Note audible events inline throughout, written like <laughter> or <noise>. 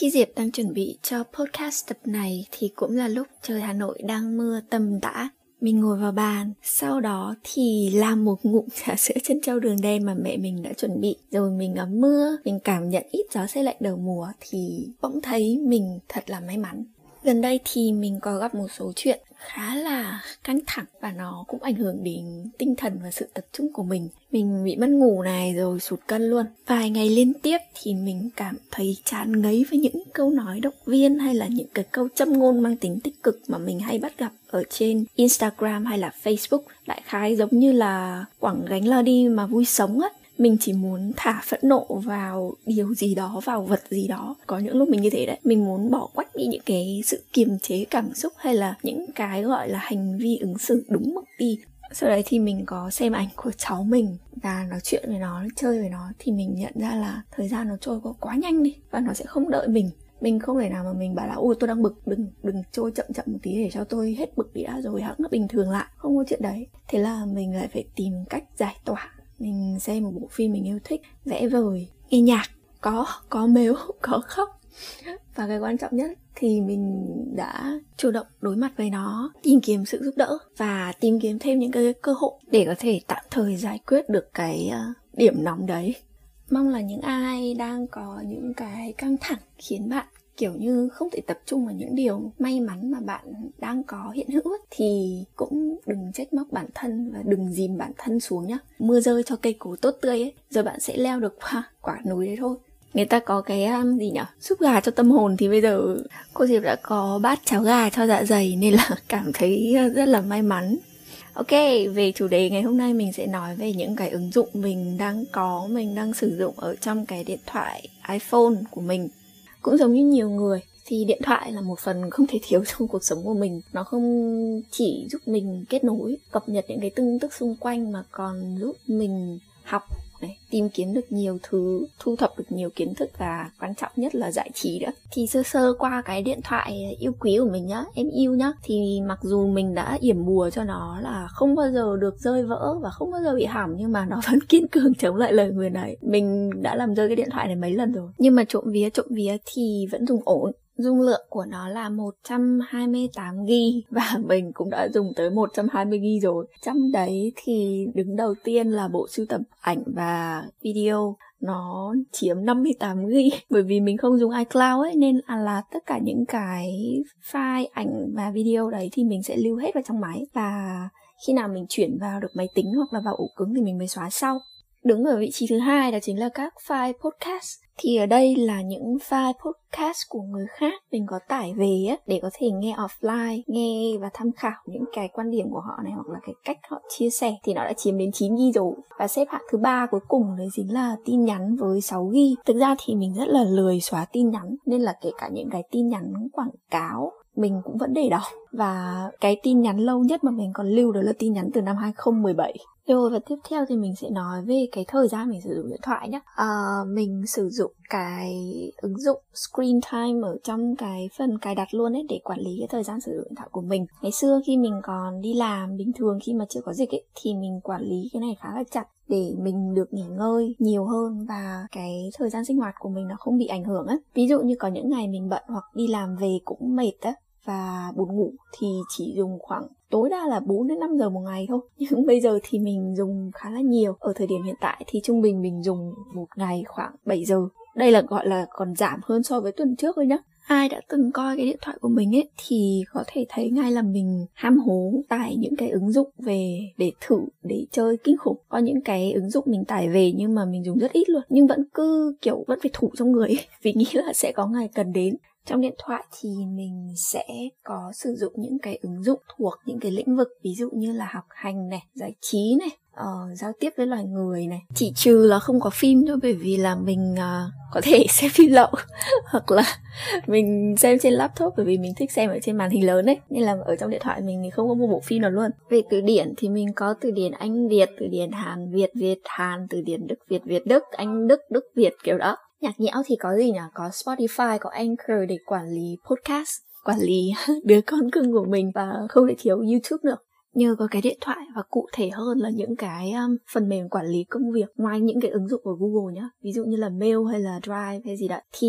Khi Diệp đang chuẩn bị cho podcast tập này thì cũng là lúc trời Hà Nội đang mưa tầm tã. Mình ngồi vào bàn, sau đó thì làm một ngụm trà <laughs> sữa chân trâu đường đen mà mẹ mình đã chuẩn bị. Rồi mình ngắm mưa, mình cảm nhận ít gió xe lạnh đầu mùa thì bỗng thấy mình thật là may mắn. Gần đây thì mình có gặp một số chuyện khá là căng thẳng và nó cũng ảnh hưởng đến tinh thần và sự tập trung của mình. Mình bị mất ngủ này, rồi sụt cân luôn. Vài ngày liên tiếp thì mình cảm thấy chán ngấy với những câu nói động viên hay là những cái câu châm ngôn mang tính tích cực mà mình hay bắt gặp ở trên Instagram hay là Facebook. Đại khái giống như là quẳng gánh lo đi mà vui sống á mình chỉ muốn thả phẫn nộ vào điều gì đó, vào vật gì đó. Có những lúc mình như thế đấy, mình muốn bỏ quách đi những cái sự kiềm chế cảm xúc hay là những cái gọi là hành vi ứng xử đúng mực đi. Sau đấy thì mình có xem ảnh của cháu mình và nói chuyện với nó, chơi với nó thì mình nhận ra là thời gian nó trôi qua quá nhanh đi và nó sẽ không đợi mình. Mình không thể nào mà mình bảo là, ôi, tôi đang bực, đừng đừng trôi chậm chậm một tí để cho tôi hết bực đi đã, rồi hãng nó bình thường lại. Không có chuyện đấy. Thế là mình lại phải tìm cách giải tỏa mình xem một bộ phim mình yêu thích, vẽ vời, nghe nhạc, có có mếu, <laughs> có khóc. Và cái quan trọng nhất thì mình đã chủ động đối mặt với nó, tìm kiếm sự giúp đỡ và tìm kiếm thêm những cái cơ hội để có thể tạm thời giải quyết được cái ờ, điểm nóng đấy. Mong là những ai đang có những cái căng thẳng khiến bạn kiểu như không thể tập trung vào những điều may mắn mà bạn đang có hiện hữu thì cũng đừng trách móc bản thân và đừng dìm bản thân xuống nhá. Mưa rơi cho cây cối tốt tươi ấy rồi bạn sẽ leo được qua quả núi đấy thôi. Người ta có cái um, gì nhở? Súp gà cho tâm hồn thì bây giờ cô diệp đã có bát cháo gà cho dạ dày nên là <laughs> cảm thấy uh, rất là may mắn. Ok, về chủ đề ngày hôm nay mình sẽ nói về những cái ứng dụng mình đang có, mình đang sử dụng ở trong cái điện thoại iPhone của mình cũng giống như nhiều người, thì điện thoại là một phần không thể thiếu <laughs> trong cuộc sống của mình. Nó không chỉ giúp mình kết nối, cập nhật những cái tin tức xung quanh mà còn giúp mình học tìm kiếm được nhiều thứ, thu thập được nhiều kiến thức và quan trọng nhất là giải trí nữa. Thì sơ sơ qua cái điện thoại yêu quý của mình nhá, em yêu nhá, thì mặc dù mình đã yểm bùa cho nó là không bao giờ được rơi vỡ và không bao giờ bị hỏng nhưng mà nó <laughs> vẫn kiên cường chống lại lời nguyền ấy. Mình đã làm rơi cái điện thoại này mấy lần rồi. Nhưng mà trộm vía trộm vía thì vẫn dùng ổn dung lượng của nó là 128 g và <laughs> mình cũng đã dùng tới 120 g rồi. Trong đấy thì đứng đầu tiên là bộ sưu tập ảnh và video nó chiếm 58 g. <laughs> bởi vì mình không dùng iCloud ấy nên là, là tất cả những cái file ảnh và video đấy thì mình sẽ lưu hết vào trong máy và khi nào mình chuyển vào được máy tính hoặc là vào ổ cứng thì mình mới xóa sau. Đứng ở vị trí thứ hai đó chính là các file podcast thì ở đây là những file podcast của người khác mình có tải về á, để có thể nghe offline nghe và tham khảo những cái quan điểm của họ này hoặc là cái cách họ chia sẻ thì nó đã chiếm đến 9 ghi rồi. Và xếp hạng thứ ba cuối cùng đấy chính là tin nhắn với 6 ghi. Thực ra thì mình rất là lười xóa tin nhắn nên là kể cả những cái tin nhắn quảng cáo mình cũng vẫn để đọc và cái tin nhắn lâu nhất mà mình còn lưu đó là tin nhắn từ năm 2017 rồi và tiếp theo thì mình sẽ nói về cái thời gian mình sử dụng điện thoại nhé à, mình sử dụng cái ứng dụng screen time ở trong cái phần cài đặt luôn ấy để quản lý cái thời gian sử dụng điện thoại của mình. Ngày xưa khi mình còn đi làm bình thường khi mà chưa có dịch ấy thì mình quản lý cái này khá là chặt để mình được nghỉ ngơi nhiều hơn và cái thời gian sinh hoạt của mình nó không bị ảnh hưởng á. Ví dụ như có những ngày mình bận hoặc đi làm về cũng mệt á và buồn ngủ thì chỉ dùng khoảng tối đa là 4 đến 5 giờ một ngày thôi. <laughs> Nhưng bây giờ thì mình dùng khá là nhiều. Ở thời điểm hiện tại thì trung bình mình dùng một ngày khoảng 7 giờ. Đây là gọi là còn giảm hơn so với tuần trước thôi nhá ai đã từng coi cái điện thoại của mình ấy thì có thể thấy ngay là mình ham hố tải những cái ứng dụng về để thử để chơi kinh khủng có những cái ứng dụng mình tải về nhưng mà mình dùng rất ít luôn nhưng vẫn cứ kiểu vẫn phải thủ trong người ấy, <laughs> vì nghĩ là sẽ có ngày cần đến trong điện thoại thì mình sẽ có sử dụng những cái ứng dụng thuộc những cái lĩnh vực ví dụ như là học hành này giải trí này uh, giao tiếp với loài người này. Chỉ trừ là không có phim thôi bởi vì là mình uh, có thể <laughs> xem phim lậu <laughs> hoặc là mình xem trên laptop bởi vì mình thích xem ở trên màn hình lớn ấy. Nên là ở trong điện thoại mình thì không có một bộ phim nào luôn. Về từ điển thì mình có từ điển anh việt từ điển hàn việt việt hàn từ điển đức việt việt đức anh đức đức việt kiểu đó nhạc nhẽo thì có gì nhỉ? Có spotify, có anchor để quản lý podcast, quản lý <laughs> đứa con cưng của mình và không thể thiếu youtube nữa nhờ có cái điện thoại và cụ thể hơn là những cái um, phần mềm quản lý công việc ngoài những cái ứng dụng của Google nhá ví dụ như là Mail hay là Drive hay gì đấy thì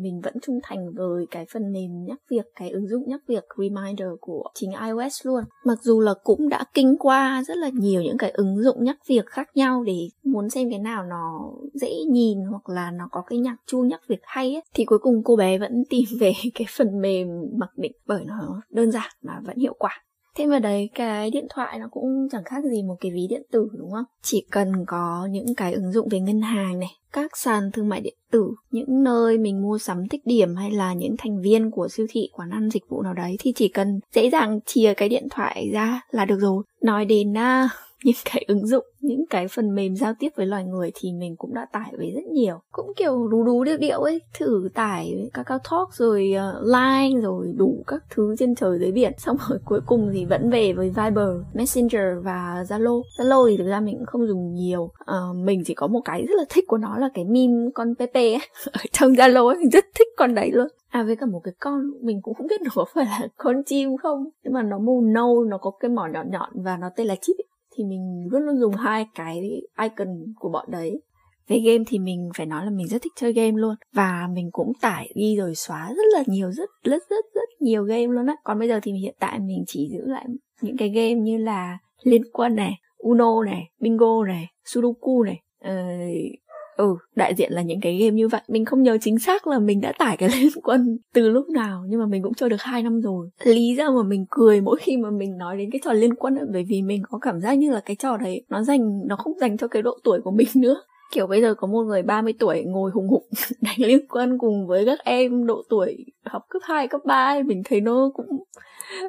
mình vẫn trung thành với cái phần mềm nhắc việc cái ứng dụng nhắc việc Reminder của chính iOS luôn. Mặc dù là cũng đã kinh qua rất là nhiều những cái ứng dụng nhắc việc khác nhau để muốn xem cái nào nó dễ nhìn hoặc là nó có cái nhạc chuông nhắc việc hay ấy, thì cuối cùng cô bé vẫn <laughs> tìm về cái phần mềm mặc định bởi nó đơn giản mà vẫn hiệu quả. Thêm vào đấy cái điện thoại nó cũng chẳng khác gì một cái ví điện tử đúng không? Chỉ cần có những cái ứng dụng về ngân hàng này, các sàn thương mại điện tử, những nơi mình mua sắm tích điểm hay là những thành viên của siêu thị, quán ăn, dịch vụ nào đấy thì chỉ cần dễ dàng chia cái điện thoại ra là được rồi. Nói đến uh, những <laughs> cái ứng dụng những cái phần mềm giao tiếp với loài người thì mình cũng đã tải về rất nhiều. Cũng kiểu đú đú điệu điệu ấy thử tải các cao talk rồi uh, line rồi đủ các thứ trên trời dưới biển. Xong rồi cuối cùng thì vẫn về với viber messenger và zalo. Zalo thì thực ra mình cũng không dùng nhiều. Uh, mình chỉ có một cái rất là thích của nó là cái meme con pepe ấy. <laughs> Ở trong zalo ấy mình rất thích con đấy luôn. À với cả một cái con mình cũng không biết nó có phải là con chim không Nhưng mà nó màu nâu, nó có cái mỏ nhọn nhọn và nó tên là chip ấy thì mình luôn luôn dùng hai cái icon của bọn đấy. Về game thì mình phải nói là mình rất thích chơi game luôn. Và mình cũng tải đi rồi xóa rất là nhiều rất rất rất rất nhiều game luôn á. Còn bây giờ thì hiện tại mình chỉ giữ lại những cái game như là liên quân này uno này bingo này sudoku này uh, ừ đại diện là những cái game như vậy. Mình không nhớ chính xác là mình đã tải cái <laughs> liên quân từ lúc nào nhưng mà mình cũng chơi được hai năm rồi. Lý do mà mình cười mỗi khi mà mình nói đến cái trò liên quân ấy, bởi vì mình có cảm giác như là cái trò đấy nó dành nó không dành cho cái độ tuổi của mình nữa. Kiểu bây giờ có một người 30 tuổi ngồi hùng hục <laughs> đánh liên quân cùng với các em độ tuổi học cấp 2, cấp 3 mình thấy nó cũng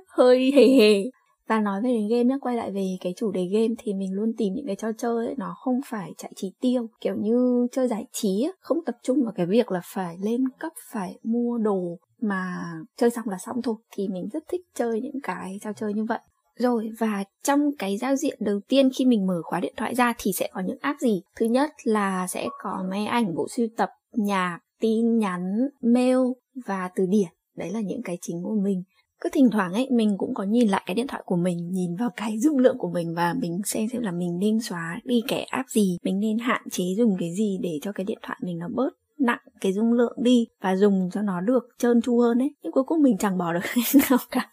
hơi hề hề và nói về đến game nhé quay lại về cái chủ đề game thì mình luôn tìm những cái trò chơi ấy, nó không phải chạy trí tiêu kiểu như chơi giải trí ấy, không tập trung vào cái việc là phải lên cấp phải mua đồ mà chơi xong là xong thôi. Thì mình rất thích chơi những cái trò chơi như vậy. Rồi và trong cái giao diện đầu tiên khi mình mở khóa điện thoại ra thì sẽ có những app gì? Thứ nhất là sẽ có máy ảnh bộ sưu tập nhạc tin nhắn mail và từ điển. Đấy là những cái chính của mình cứ thỉnh thoảng ấy, mình cũng có nhìn lại cái điện thoại của mình, nhìn vào cái dung lượng của mình và mình xem xem là mình nên xóa đi cái app gì, mình nên hạn chế dùng cái gì để cho cái điện thoại mình nó bớt nặng cái dung lượng đi và dùng cho nó được trơn tru hơn ấy. Nhưng cuối cùng mình chẳng bỏ được <laughs> cái nào cả.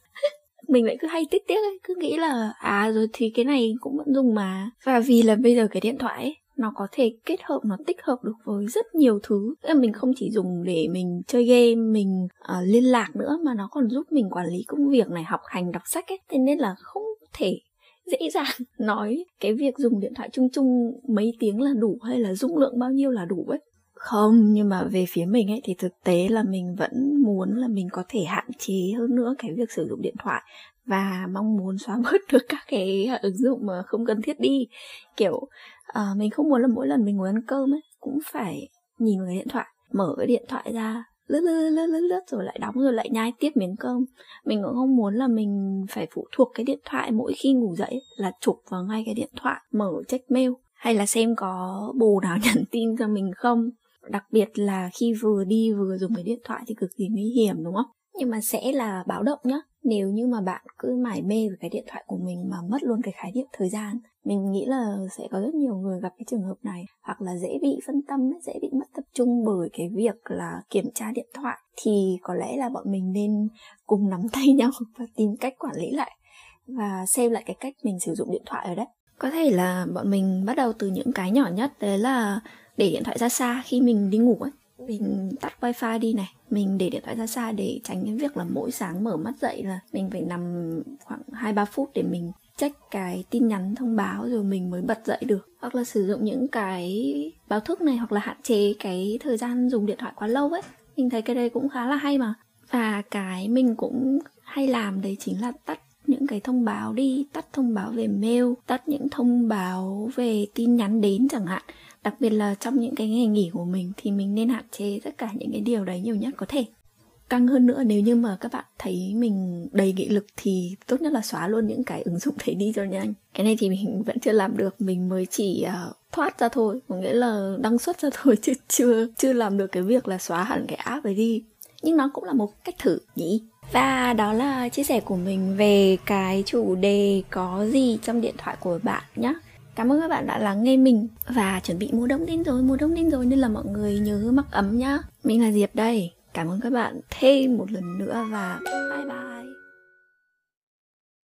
Mình lại cứ hay tiếc tiếc ấy, cứ nghĩ là à rồi thì cái này cũng vẫn dùng mà. Và vì là bây giờ cái điện thoại ấy nó có thể kết hợp nó tích hợp được với rất nhiều thứ. Tức là mình không chỉ dùng để mình chơi game mình uh, liên lạc nữa mà nó còn giúp mình quản lý công việc này học hành đọc sách ấy. Thế nên là không thể dễ <laughs> dàng nói cái việc dùng điện thoại chung chung mấy tiếng là đủ hay là dung lượng bao nhiêu là đủ ấy. Không nhưng mà về phía mình ấy thì thực tế là mình vẫn muốn là mình có thể hạn chế hơn nữa cái việc sử dụng điện thoại và mong muốn xóa <laughs> bớt được các cái ứng dụng mà không cần thiết đi. Kiểu à, mình không muốn là mỗi lần mình ngồi ăn cơm ấy cũng phải nhìn vào cái điện thoại mở cái điện thoại ra lướt lướt lướt lướt lướt rồi lại đóng rồi lại nhai tiếp miếng cơm. Mình cũng không muốn là mình phải phụ thuộc cái điện thoại mỗi khi ngủ dậy là chụp vào ngay cái điện thoại mở check mail hay là xem có bồ nào <laughs> nhắn tin cho mình không. Đặc biệt là khi vừa đi vừa dùng cái điện thoại thì cực kỳ nguy hiểm đúng không? Nhưng mà sẽ là báo động nhá. Nếu như mà bạn cứ mải mê với cái điện thoại của mình mà mất luôn cái khái niệm thời gian mình nghĩ là sẽ có rất nhiều người gặp cái trường hợp này, hoặc là dễ bị phân tâm dễ bị mất tập trung bởi cái việc là kiểm tra điện thoại. Thì có lẽ là bọn mình nên cùng nắm tay <laughs> nhau và tìm cách quản lý lại và xem lại cái cách mình sử dụng điện thoại ở đấy. Có thể là bọn mình bắt đầu từ những cái nhỏ nhất, đấy là để điện thoại ra xa khi mình đi ngủ ấy. Mình tắt wifi đi này, mình để điện thoại ra xa để tránh cái việc là mỗi sáng mở mắt dậy là mình phải nằm khoảng hai ba phút để mình check cái tin nhắn thông báo rồi mình mới bật dậy được. Hoặc là sử dụng những cái báo thức này, hoặc là hạn chế cái thời gian dùng điện thoại quá lâu ấy. Mình thấy cái đây cũng khá là hay mà. Và cái mình cũng hay làm đấy chính là tắt những cái thông báo đi, tắt thông báo về mail, tắt những thông báo về tin nhắn đến chẳng hạn. Đặc biệt là trong những cái ngày nghỉ của mình thì mình nên hạn chế tất cả những cái điều đấy nhiều nhất có thể căng hơn nữa. Nếu như mà các bạn thấy mình đầy nghị lực thì tốt nhất là xóa luôn những cái ứng dụng thấy đi cho nhanh. Cái này thì mình vẫn chưa làm được. Mình mới chỉ uh, thoát ra thôi. Có nghĩa là đăng xuất ra <laughs> thôi chứ chưa chưa làm được cái việc là xóa hẳn cái app ấy đi. Nhưng nó cũng là một cách thử nhỉ? Và đó là chia sẻ của mình về cái chủ đề có gì trong điện thoại của bạn nhé Cảm ơn các bạn đã lắng nghe mình Và chuẩn bị mùa đông đến rồi, mùa đông đến rồi Nên là mọi người nhớ mặc ấm nhá. Mình là Diệp đây cảm ơn các bạn thêm một lần nữa và bye bye.